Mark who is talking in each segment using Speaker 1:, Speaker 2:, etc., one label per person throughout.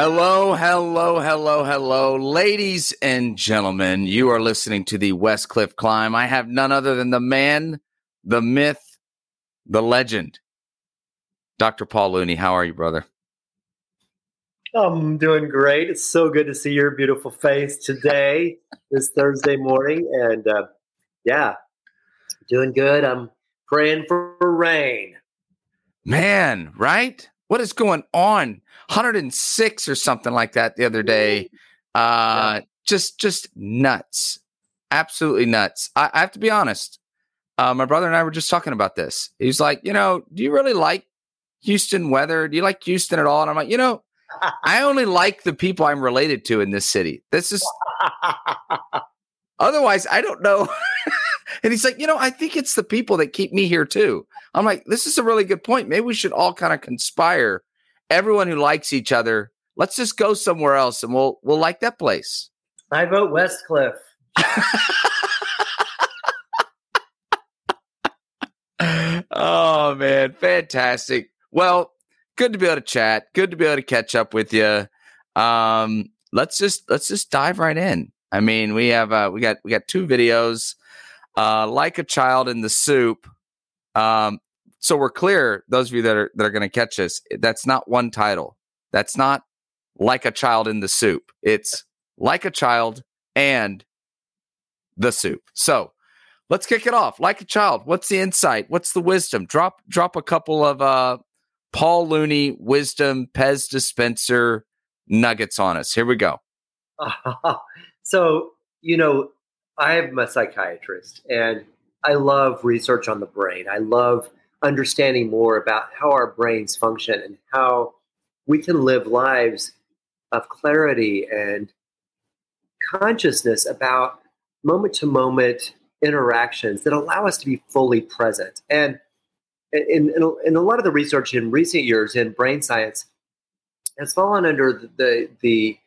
Speaker 1: Hello, hello, hello, hello, ladies and gentlemen. You are listening to the Westcliffe Climb. I have none other than the man, the myth, the legend, Dr. Paul Looney. How are you, brother?
Speaker 2: I'm doing great. It's so good to see your beautiful face today, this Thursday morning. And uh, yeah, doing good. I'm praying for rain.
Speaker 1: Man, right? What is going on? 106 or something like that the other day. Uh, yeah. Just, just nuts. Absolutely nuts. I, I have to be honest. Uh, my brother and I were just talking about this. He's like, you know, do you really like Houston weather? Do you like Houston at all? And I'm like, you know, I only like the people I'm related to in this city. This is otherwise I don't know. and he's like, you know, I think it's the people that keep me here too. I'm like, this is a really good point. Maybe we should all kind of conspire. Everyone who likes each other, let's just go somewhere else and we'll we'll like that place.
Speaker 2: I vote Westcliffe.
Speaker 1: oh man, fantastic. Well, good to be able to chat. Good to be able to catch up with you. Um, let's just let's just dive right in. I mean, we have uh, we got we got two videos, uh, like a child in the soup. Um, so we're clear, those of you that are that are going to catch this, that's not one title. That's not like a child in the soup. It's like a child and the soup. So let's kick it off. Like a child. What's the insight? What's the wisdom? Drop drop a couple of uh Paul Looney wisdom Pez dispenser nuggets on us. Here we go.
Speaker 2: So, you know, I am a psychiatrist and I love research on the brain. I love understanding more about how our brains function and how we can live lives of clarity and consciousness about moment to moment interactions that allow us to be fully present. And in, in, in, a lot of the research in recent years in brain science has fallen under the, the, the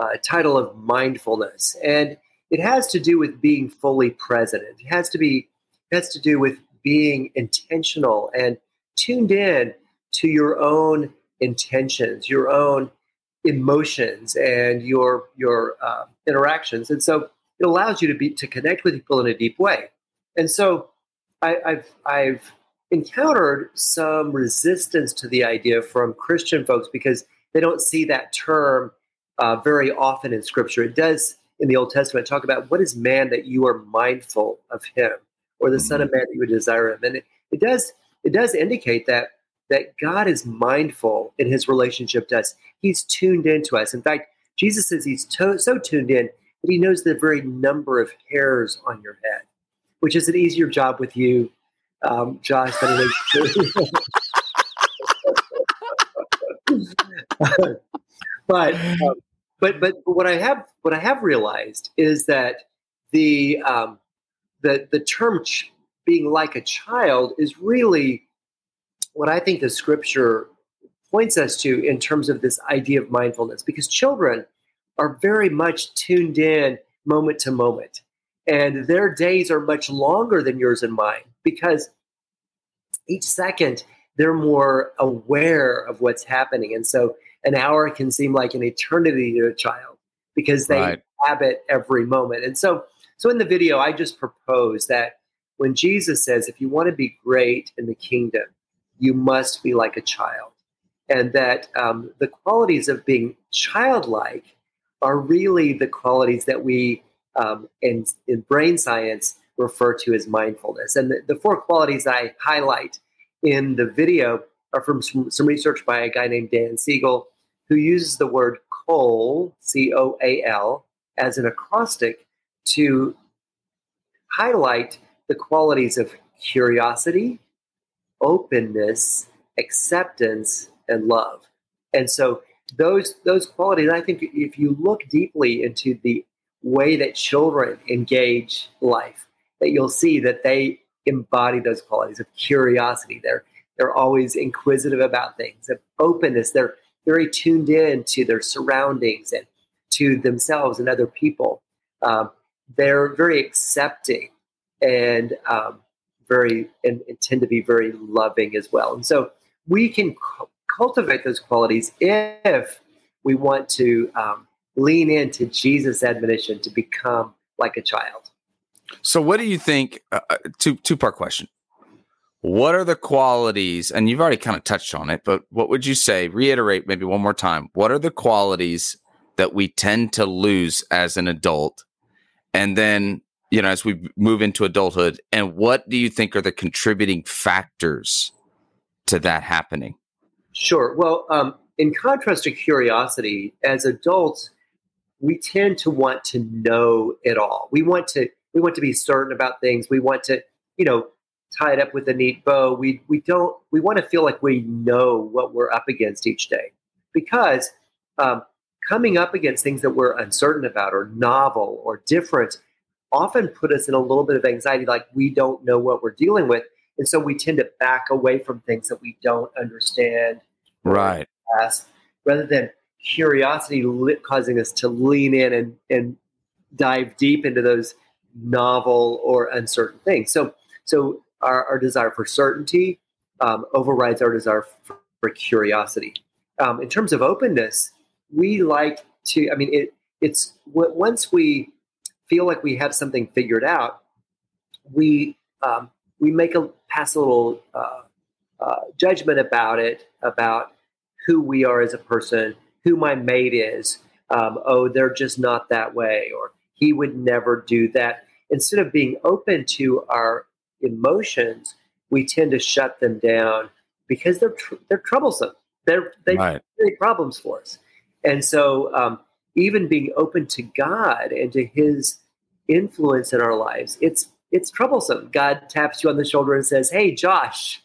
Speaker 2: uh, title of mindfulness. And it has to do with being fully present. It has to be it has to do with being intentional and tuned in to your own intentions, your own emotions, and your your uh, interactions. And so it allows you to be to connect with people in a deep way. And so I, I've I've encountered some resistance to the idea from Christian folks because they don't see that term uh, very often in Scripture. It does in the Old Testament talk about what is man that you are mindful of him, or the Son of mm-hmm. Man that you would desire him, and it, it does it does indicate that that God is mindful in His relationship to us. He's tuned into us. In fact, Jesus says He's to- so tuned in that He knows the very number of hairs on your head, which is an easier job with you um, Josh. That's true. But um, but but what I have what I have realized is that the um, the the term ch- being like a child is really what I think the scripture points us to in terms of this idea of mindfulness, because children are very much tuned in moment to moment, and their days are much longer than yours and mine because each second they're more aware of what's happening. And so an hour can seem like an eternity to a child because they right. habit every moment. And so so in the video, I just propose that when Jesus says, if you want to be great in the kingdom, you must be like a child. And that um, the qualities of being childlike are really the qualities that we um, in, in brain science refer to as mindfulness. And the, the four qualities I highlight in the video are from some, some, research by a guy named Dan Siegel, who uses the word coal, C O A L, as an acrostic to highlight the qualities of curiosity, openness, acceptance, and love. And so those those qualities, I think if you look deeply into the way that children engage life, that you'll see that they embody those qualities of curiosity. They're they're always inquisitive about things, of openness. They're very tuned in to their surroundings and to themselves and other people. Um, they're very accepting and um, very and, and, tend to be very loving as well. And so we can cu- cultivate those qualities if we want to um, lean into Jesus' admonition to become like a child.
Speaker 1: So, what do you think? Uh, uh two two part question. What are the qualities? And you've already kind of touched on it, but what would you say? Reiterate maybe one more time. What are the qualities that we tend to lose as an adult? And then, you know, as we move into adulthood, and what do you think are the contributing factors to that happening?
Speaker 2: Sure. Well, um, in contrast to curiosity, as adults, we tend to want to know it all. We want to we want to be certain about things. We want to, you know, tie it up with a neat bow. We we don't we want to feel like we know what we're up against each day, because um, coming up against things that we're uncertain about or novel or different often put us in a little bit of anxiety, like we don't know what we're dealing with, and so we tend to back away from things that we don't understand.
Speaker 1: Right.
Speaker 2: Rather than curiosity causing us to lean in and, and dive deep into those novel or uncertain things. So, so our, our desire for certainty um, overrides our desire for, for curiosity. Um, in terms of openness, we like to. I mean, it, it's once we feel like we have something figured out, we um, we make a pass a little uh, uh, judgment about it, about who we are as a person, who my mate is. Um, oh, they're just not that way, or he would never do that. Instead of being open to our emotions, we tend to shut them down because they're tr- they're troublesome. They're they right. create problems for us, and so um, even being open to God and to His influence in our lives, it's it's troublesome. God taps you on the shoulder and says, "Hey, Josh,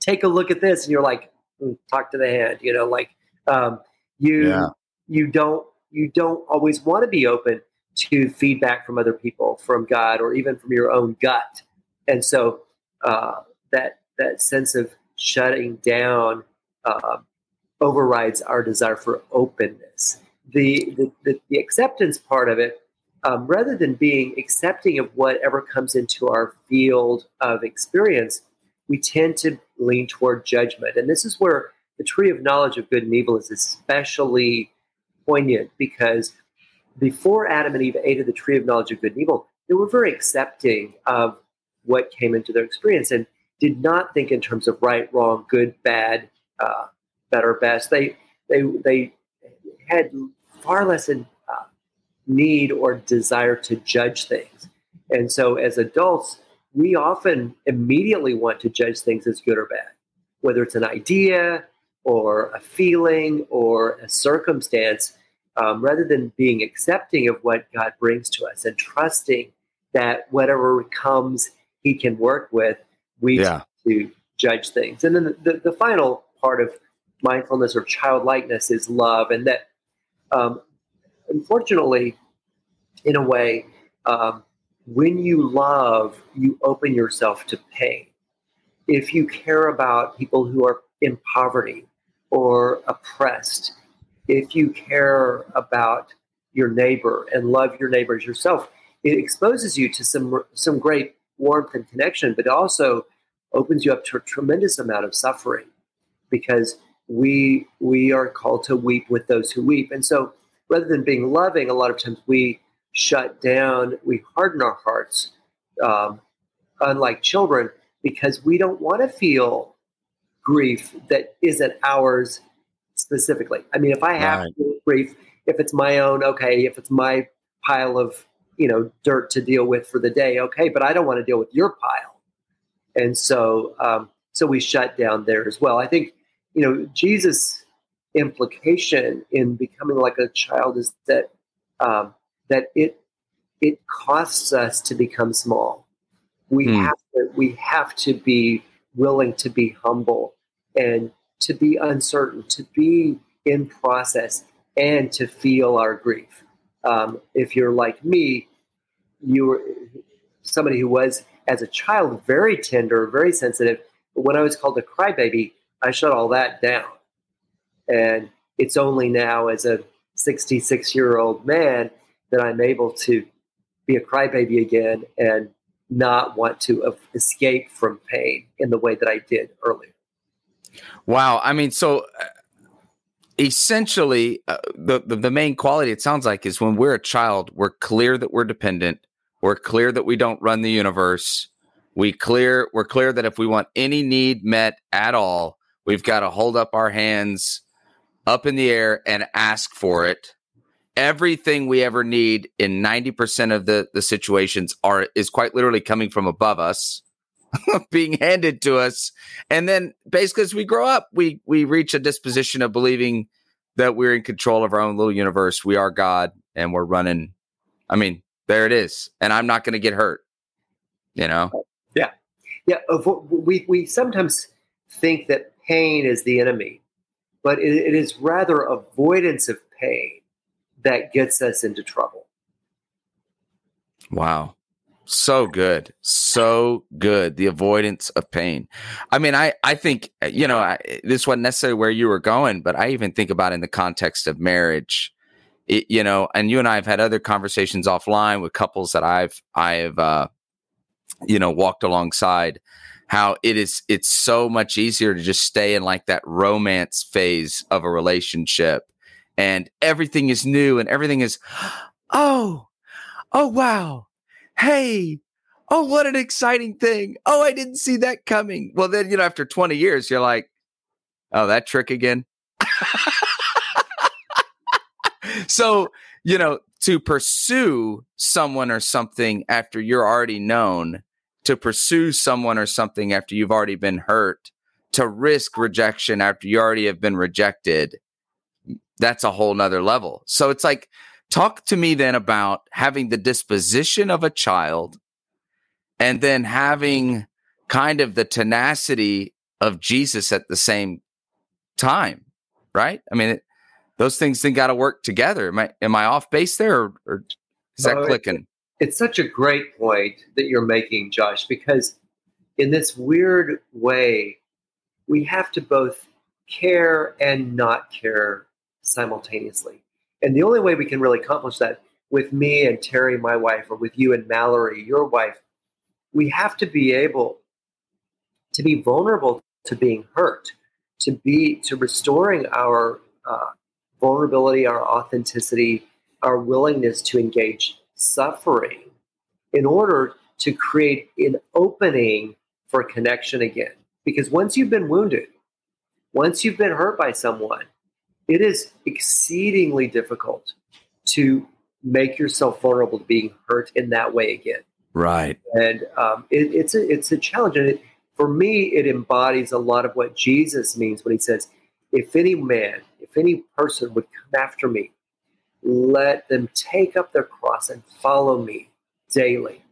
Speaker 2: take a look at this," and you're like, mm, "Talk to the hand," you know, like um, you yeah. you don't you don't always want to be open to feedback from other people, from God, or even from your own gut. And so uh, that that sense of shutting down uh, overrides our desire for openness. The the, the, the acceptance part of it, um, rather than being accepting of whatever comes into our field of experience, we tend to lean toward judgment. And this is where the tree of knowledge of good and evil is especially poignant because before Adam and Eve ate of the tree of knowledge of good and evil, they were very accepting of what came into their experience and did not think in terms of right, wrong, good, bad, uh, better, best. They they they had far less in, uh, need or desire to judge things, and so as adults, we often immediately want to judge things as good or bad, whether it's an idea or a feeling or a circumstance um, rather than being accepting of what God brings to us and trusting that whatever comes, He can work with, we yeah. to judge things. And then the, the, the, final part of mindfulness or childlikeness is love, and that um, unfortunately, in a way, um, when you love, you open yourself to pain. If you care about people who are in poverty or oppressed, if you care about your neighbor and love your neighbors yourself, it exposes you to some some great warmth and connection, but also opens you up to a tremendous amount of suffering because we we are called to weep with those who weep. And so rather than being loving, a lot of times we shut down, we harden our hearts, um, unlike children, because we don't want to feel grief that isn't ours specifically. I mean, if I have right. grief, if it's my own, okay. If it's my pile of you know dirt to deal with for the day, okay. But I don't want to deal with your pile, and so um, so we shut down there as well. I think you know Jesus' implication in becoming like a child is that um, that it it costs us to become small. We hmm. have to we have to be willing to be humble and to be uncertain, to be in process, and to feel our grief. Um, if you're like me, you were somebody who was, as a child, very tender, very sensitive. But when I was called a crybaby, I shut all that down. And it's only now, as a 66 year old man, that I'm able to be a crybaby again and not want to escape from pain in the way that I did earlier.
Speaker 1: Wow. I mean, so uh, essentially uh, the, the the main quality it sounds like is when we're a child, we're clear that we're dependent. We're clear that we don't run the universe. We clear we're clear that if we want any need met at all, we've got to hold up our hands up in the air and ask for it. Everything we ever need in 90% of the, the situations are is quite literally coming from above us, being handed to us. And then basically as we grow up, we we reach a disposition of believing that we're in control of our own little universe. We are God and we're running. I mean, there it is. And I'm not going to get hurt. You know?
Speaker 2: Yeah. Yeah. Uh, we, we sometimes think that pain is the enemy but it, it is rather avoidance of pain that gets us into trouble.
Speaker 1: Wow. So good. So good. The avoidance of pain. I mean, I, I think, you know, I, this wasn't necessarily where you were going, but I even think about in the context of marriage, it, you know, and you and I have had other conversations offline with couples that I've, I have, uh, you know, walked alongside how it is it's so much easier to just stay in like that romance phase of a relationship and everything is new and everything is oh oh wow hey oh what an exciting thing oh i didn't see that coming. Well then you know after 20 years you're like oh that trick again. So you know to pursue someone or something after you're already known to pursue someone or something after you've already been hurt, to risk rejection after you already have been rejected, that's a whole nother level. So it's like, talk to me then about having the disposition of a child and then having kind of the tenacity of Jesus at the same time, right? I mean, it, those things then got to work together. Am I am I off base there, or, or is that oh, clicking?
Speaker 2: It's such a great point that you're making, Josh, because in this weird way, we have to both care and not care simultaneously. And the only way we can really accomplish that with me and Terry, my wife, or with you and Mallory, your wife, we have to be able to be vulnerable to being hurt, to be to restoring our uh, vulnerability, our authenticity, our willingness to engage suffering in order to create an opening for connection again. Because once you've been wounded, once you've been hurt by someone, it is exceedingly difficult to make yourself vulnerable to being hurt in that way again.
Speaker 1: Right.
Speaker 2: And um, it, it's a it's a challenge, and it, for me, it embodies a lot of what Jesus means when he says, "If any man, if any person would come after me, let them take up their cross and follow me daily.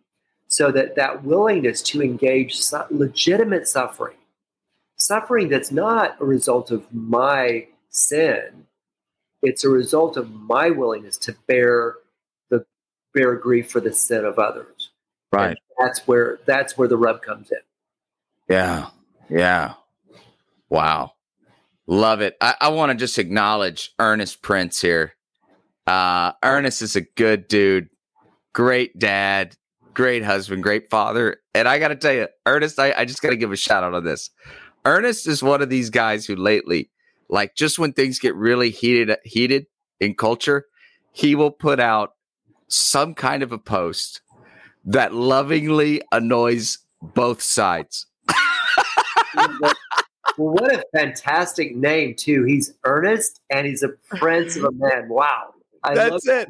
Speaker 2: So that that willingness to engage su- legitimate suffering, suffering that's not a result of my sin, it's a result of my willingness to bear the bear grief for the sin of others.
Speaker 1: Right.
Speaker 2: And that's where that's where the rub comes in.
Speaker 1: Yeah. Yeah. Wow. Love it. I, I want to just acknowledge Ernest Prince here. Uh, Ernest is a good dude, great dad, great husband, great father. And I got to tell you, Ernest, I, I just got to give a shout out on this. Ernest is one of these guys who lately, like just when things get really heated, heated in culture, he will put out some kind of a post that lovingly annoys both sides.
Speaker 2: well, what a fantastic name, too. He's Ernest and he's a prince of a man. Wow.
Speaker 1: I That's it.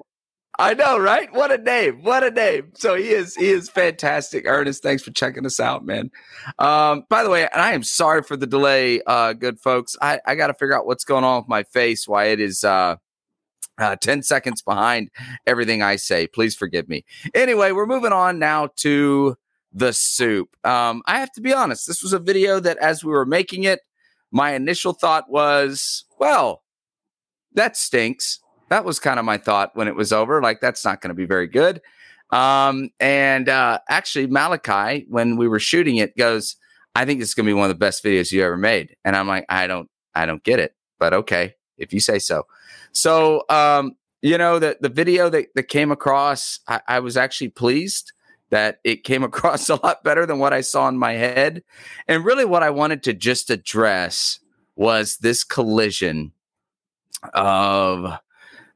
Speaker 1: I know, right? What a name! What a name! So he is he is fantastic, Ernest. Thanks for checking us out, man. Um, by the way, and I am sorry for the delay, uh, good folks. I, I got to figure out what's going on with my face, why it is uh, uh, 10 seconds behind everything I say. Please forgive me. Anyway, we're moving on now to the soup. Um, I have to be honest, this was a video that as we were making it, my initial thought was, well, that stinks that was kind of my thought when it was over. Like, that's not going to be very good. Um, and uh, actually, Malachi, when we were shooting it, goes, I think this is going to be one of the best videos you ever made. And I'm like, I don't, I don't get it, but okay, if you say so. So, um, you know, the, the video that, that came across, I, I was actually pleased that it came across a lot better than what I saw in my head. And really, what I wanted to just address was this collision of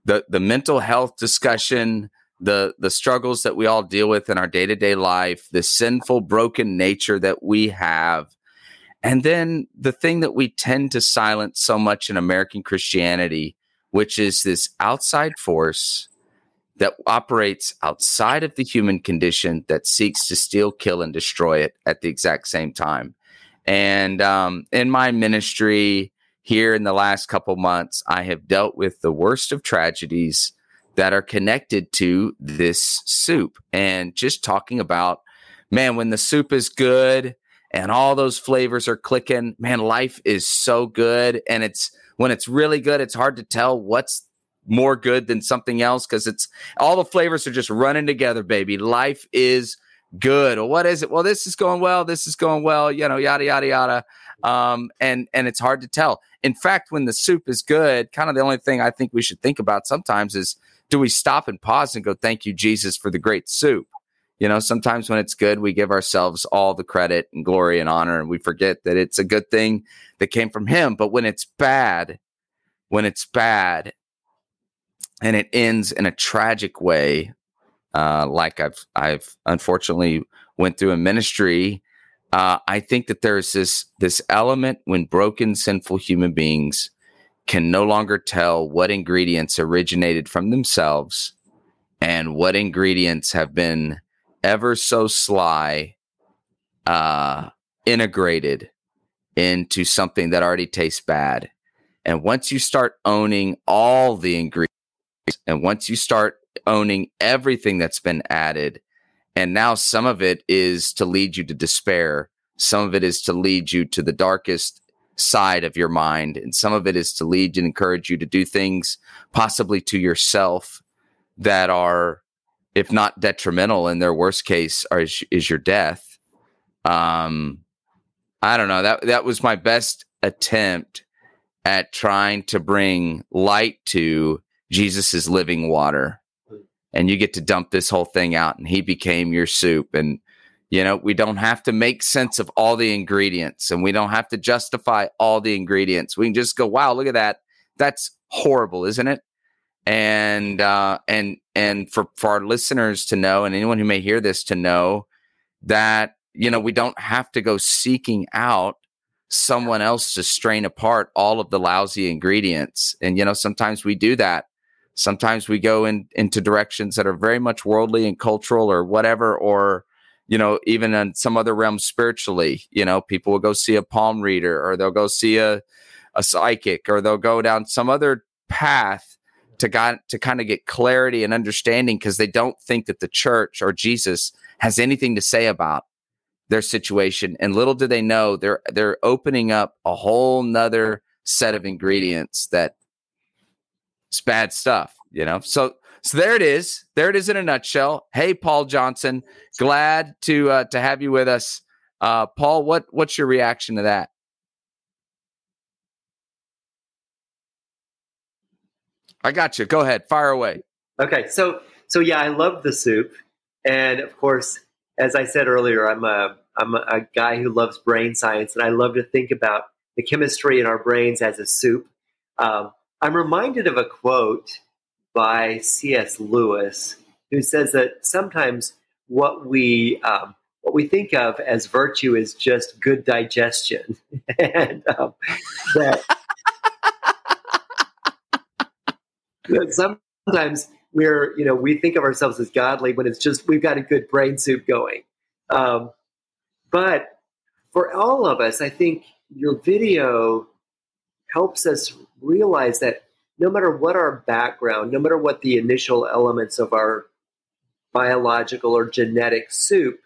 Speaker 1: the the mental health discussion, the the struggles that we all deal with in our day to day life, the sinful, broken nature that we have, and then the thing that we tend to silence so much in American Christianity, which is this outside force that operates outside of the human condition that seeks to steal, kill, and destroy it at the exact same time. And um, in my ministry here in the last couple months, I have dealt with the worst of tragedies that are connected to this soup. And just talking about, man, when the soup is good and all those flavors are clicking, man, life is so good. And it's when it's really good, it's hard to tell what's more good than something else because it's all the flavors are just running together, baby. Life is good. Or what is it? Well, this is going well. This is going well. You know, yada yada yada. Um, and and it's hard to tell. In fact, when the soup is good, kind of the only thing I think we should think about sometimes is do we stop and pause and go, "Thank you, Jesus, for the great soup." You know, sometimes when it's good, we give ourselves all the credit and glory and honor, and we forget that it's a good thing that came from Him. But when it's bad, when it's bad and it ends in a tragic way, uh, like I've I've unfortunately went through in ministry. Uh, I think that there's this this element when broken, sinful human beings can no longer tell what ingredients originated from themselves and what ingredients have been ever so sly uh, integrated into something that already tastes bad. And once you start owning all the ingredients, and once you start owning everything that's been added, and now some of it is to lead you to despair, some of it is to lead you to the darkest side of your mind, and some of it is to lead and encourage you to do things possibly to yourself that are, if not detrimental, in their worst case, are, is, is your death. Um, I don't know. That that was my best attempt at trying to bring light to Jesus is living water. And you get to dump this whole thing out, and he became your soup. And, you know, we don't have to make sense of all the ingredients and we don't have to justify all the ingredients. We can just go, wow, look at that. That's horrible, isn't it? And, uh, and, and for, for our listeners to know, and anyone who may hear this to know that, you know, we don't have to go seeking out someone else to strain apart all of the lousy ingredients. And, you know, sometimes we do that Sometimes we go in into directions that are very much worldly and cultural or whatever, or you know, even in some other realms spiritually. You know, people will go see a palm reader or they'll go see a a psychic or they'll go down some other path to got to kind of get clarity and understanding because they don't think that the church or Jesus has anything to say about their situation. And little do they know they're they're opening up a whole nother set of ingredients that it's bad stuff, you know. So so there it is. There it is in a nutshell. Hey, Paul Johnson, glad to uh, to have you with us. Uh, Paul, what what's your reaction to that? I got you. Go ahead, fire away.
Speaker 2: Okay, so so yeah, I love the soup, and of course, as I said earlier, I'm a I'm a, guy who loves brain science, and I love to think about the chemistry in our brains as a soup. Um, I'm reminded of a quote by C.S. Lewis, who says that sometimes what we um, what we think of as virtue is just good digestion, and um, that, that sometimes we're you know we think of ourselves as godly when it's just we've got a good brain soup going. Um, but for all of us, I think your video helps us realize that no matter what our background, no matter what the initial elements of our biological or genetic soup,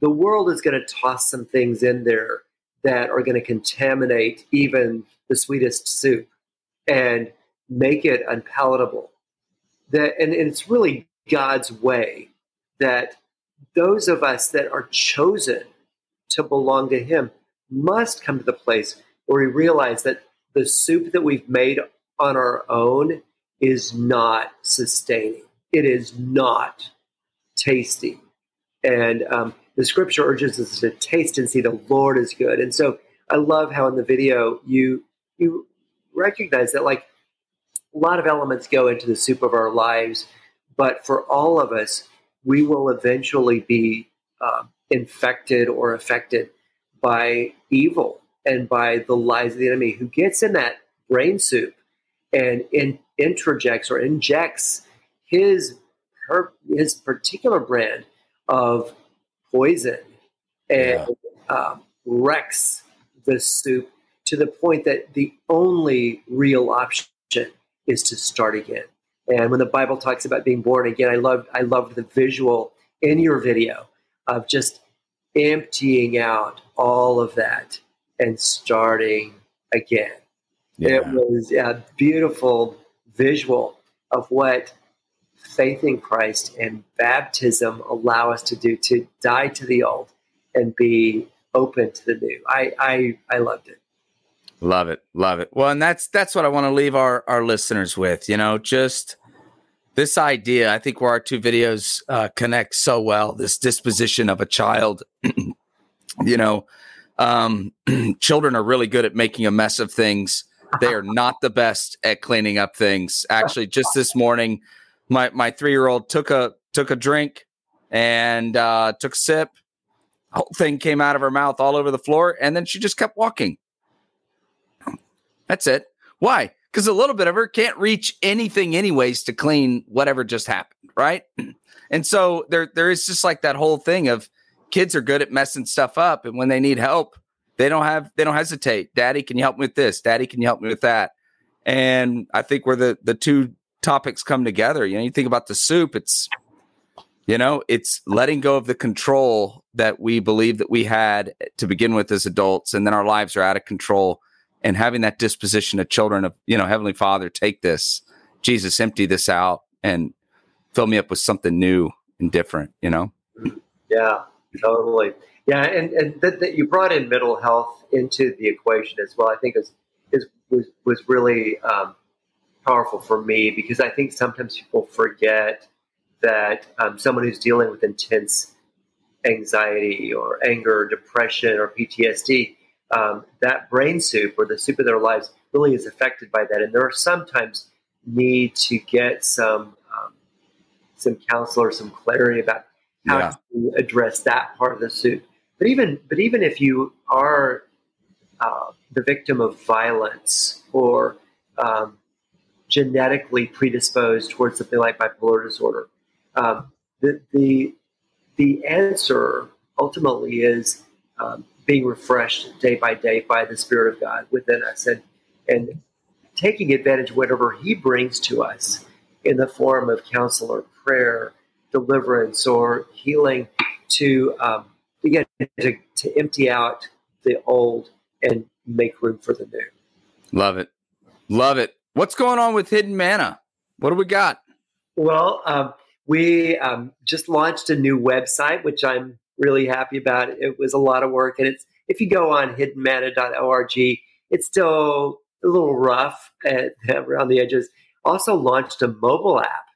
Speaker 2: the world is going to toss some things in there that are going to contaminate even the sweetest soup and make it unpalatable. That, and, and it's really God's way that those of us that are chosen to belong to Him must come to the place where we realize that the soup that we've made on our own is not sustaining. It is not tasty. And um, the scripture urges us to taste and see the Lord is good. And so I love how in the video you you recognize that like a lot of elements go into the soup of our lives, but for all of us, we will eventually be uh, infected or affected by evil and by the lies of the enemy who gets in that brain soup and in, introjects or injects his her his particular brand of poison and yeah. um, wrecks the soup to the point that the only real option is to start again. And when the Bible talks about being born again, I loved I loved the visual in your video of just emptying out all of that and starting again. Yeah. It was a beautiful visual of what faith in Christ and baptism allow us to do to die to the old and be open to the new. I I, I loved it.
Speaker 1: Love it. Love it. Well, and that's that's what I want to leave our our listeners with, you know, just this idea, I think where our two videos uh, connect so well, this disposition of a child, you know, um, children are really good at making a mess of things. They are not the best at cleaning up things. Actually, just this morning, my my three year old took a took a drink and uh, took a sip. Whole thing came out of her mouth all over the floor, and then she just kept walking. That's it. Why? Because a little bit of her can't reach anything, anyways, to clean whatever just happened, right? And so there, there is just like that whole thing of kids are good at messing stuff up, and when they need help, they don't have, they don't hesitate. Daddy, can you help me with this? Daddy, can you help me with that? And I think where the the two topics come together, you know, you think about the soup, it's you know, it's letting go of the control that we believe that we had to begin with as adults, and then our lives are out of control and having that disposition of children of you know heavenly father take this jesus empty this out and fill me up with something new and different you know
Speaker 2: yeah totally yeah and and that, that you brought in mental health into the equation as well i think is is was was really um, powerful for me because i think sometimes people forget that um, someone who's dealing with intense anxiety or anger depression or ptsd um, that brain soup or the soup of their lives really is affected by that. And there are sometimes need to get some um, some counsel or some clarity about how yeah. to address that part of the suit. But even but even if you are uh, the victim of violence or um, genetically predisposed towards something like bipolar disorder, um, the, the the answer ultimately is um, being refreshed day by day by the Spirit of God within us and and taking advantage of whatever He brings to us in the form of counsel or prayer, deliverance or healing to um, again to, to empty out the old and make room for the new.
Speaker 1: Love it, love it. What's going on with Hidden Manna? What do we got?
Speaker 2: Well, um, we um, just launched a new website, which I'm really happy about it. Was a lot of work, and it's if you go on hiddenmanna.org, it's still a little rough at, around the edges. Also launched a mobile app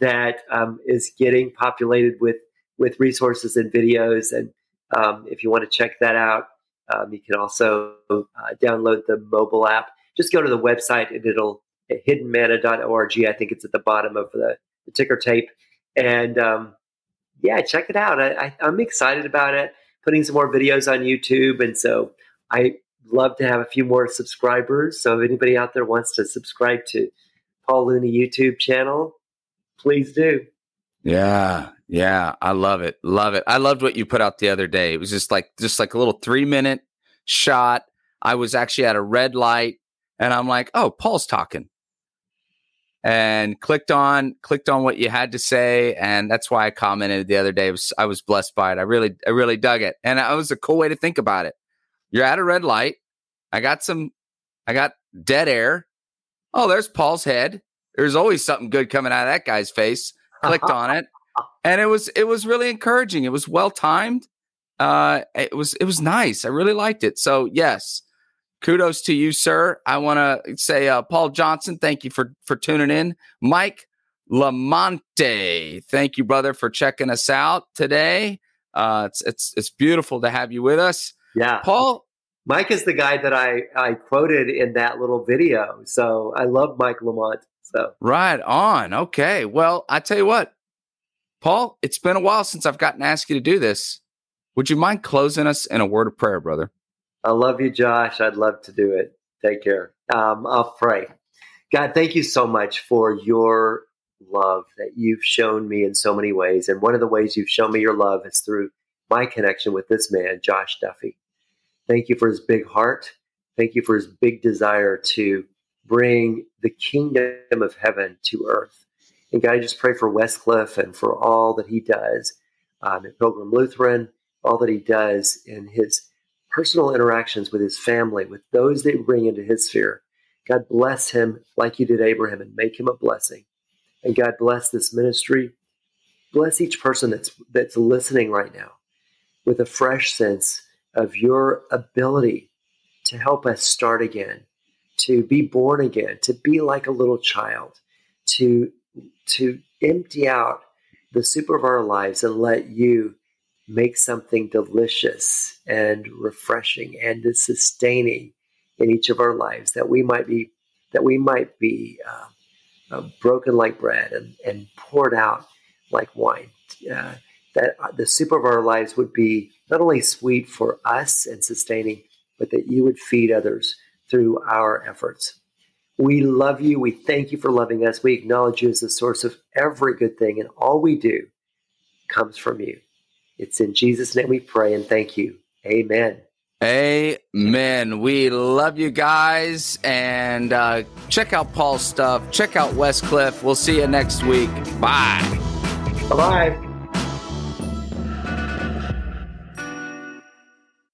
Speaker 2: that um, is getting populated with with resources and videos. And um, if you want to check that out, um, you can also uh, download the mobile app. Just go to the website and it'll hiddenmanna.org. I think it's at the bottom of the, the ticker tape. And um, yeah, check it out. I, I, I'm excited about it. Putting some more videos on YouTube, and so I love to have a few more subscribers. So if anybody out there wants to subscribe to Paul Looney YouTube channel, please do.
Speaker 1: Yeah, yeah, I love it. Love it. I loved what you put out the other day. It was just like just like a little 3-minute shot. I was actually at a red light and I'm like, "Oh, Paul's talking." and clicked on clicked on what you had to say and that's why i commented the other day was, i was blessed by it i really i really dug it and it was a cool way to think about it you're at a red light i got some i got dead air oh there's paul's head there's always something good coming out of that guy's face clicked on it and it was it was really encouraging it was well timed uh it was it was nice i really liked it so yes kudos to you, sir. I want to say, uh, Paul Johnson, thank you for for tuning in. Mike Lamonte, thank you, brother, for checking us out today. Uh, it's it's it's beautiful to have you with us.
Speaker 2: Yeah,
Speaker 1: Paul.
Speaker 2: Mike is the guy that I I quoted in that little video. So I love Mike Lamont. So
Speaker 1: right on. Okay. Well, I tell you what, Paul, it's been a while since I've gotten to ask you to do this. Would you mind closing us in a word of prayer, brother?
Speaker 2: I love you, Josh. I'd love to do it. Take care. Um, I'll pray. God, thank you so much for your love that you've shown me in so many ways. And one of the ways you've shown me your love is through my connection with this man, Josh Duffy. Thank you for his big heart. Thank you for his big desire to bring the kingdom of heaven to earth. And God, I just pray for Westcliffe and for all that he does um, at Pilgrim Lutheran, all that he does in his personal interactions with his family, with those that bring into his sphere. God bless him like you did Abraham and make him a blessing. And God bless this ministry. Bless each person that's that's listening right now with a fresh sense of your ability to help us start again, to be born again, to be like a little child, to to empty out the super of our lives and let you make something delicious and refreshing and sustaining in each of our lives that we might be that we might be uh, uh, broken like bread and, and poured out like wine. Uh, that the soup of our lives would be not only sweet for us and sustaining but that you would feed others through our efforts we love you we thank you for loving us we acknowledge you as the source of every good thing and all we do comes from you it's in jesus name we pray and thank you amen
Speaker 1: Amen. We love you guys and uh, check out Paul's stuff. Check out Westcliffe. We'll see you next week. Bye.
Speaker 2: Bye bye.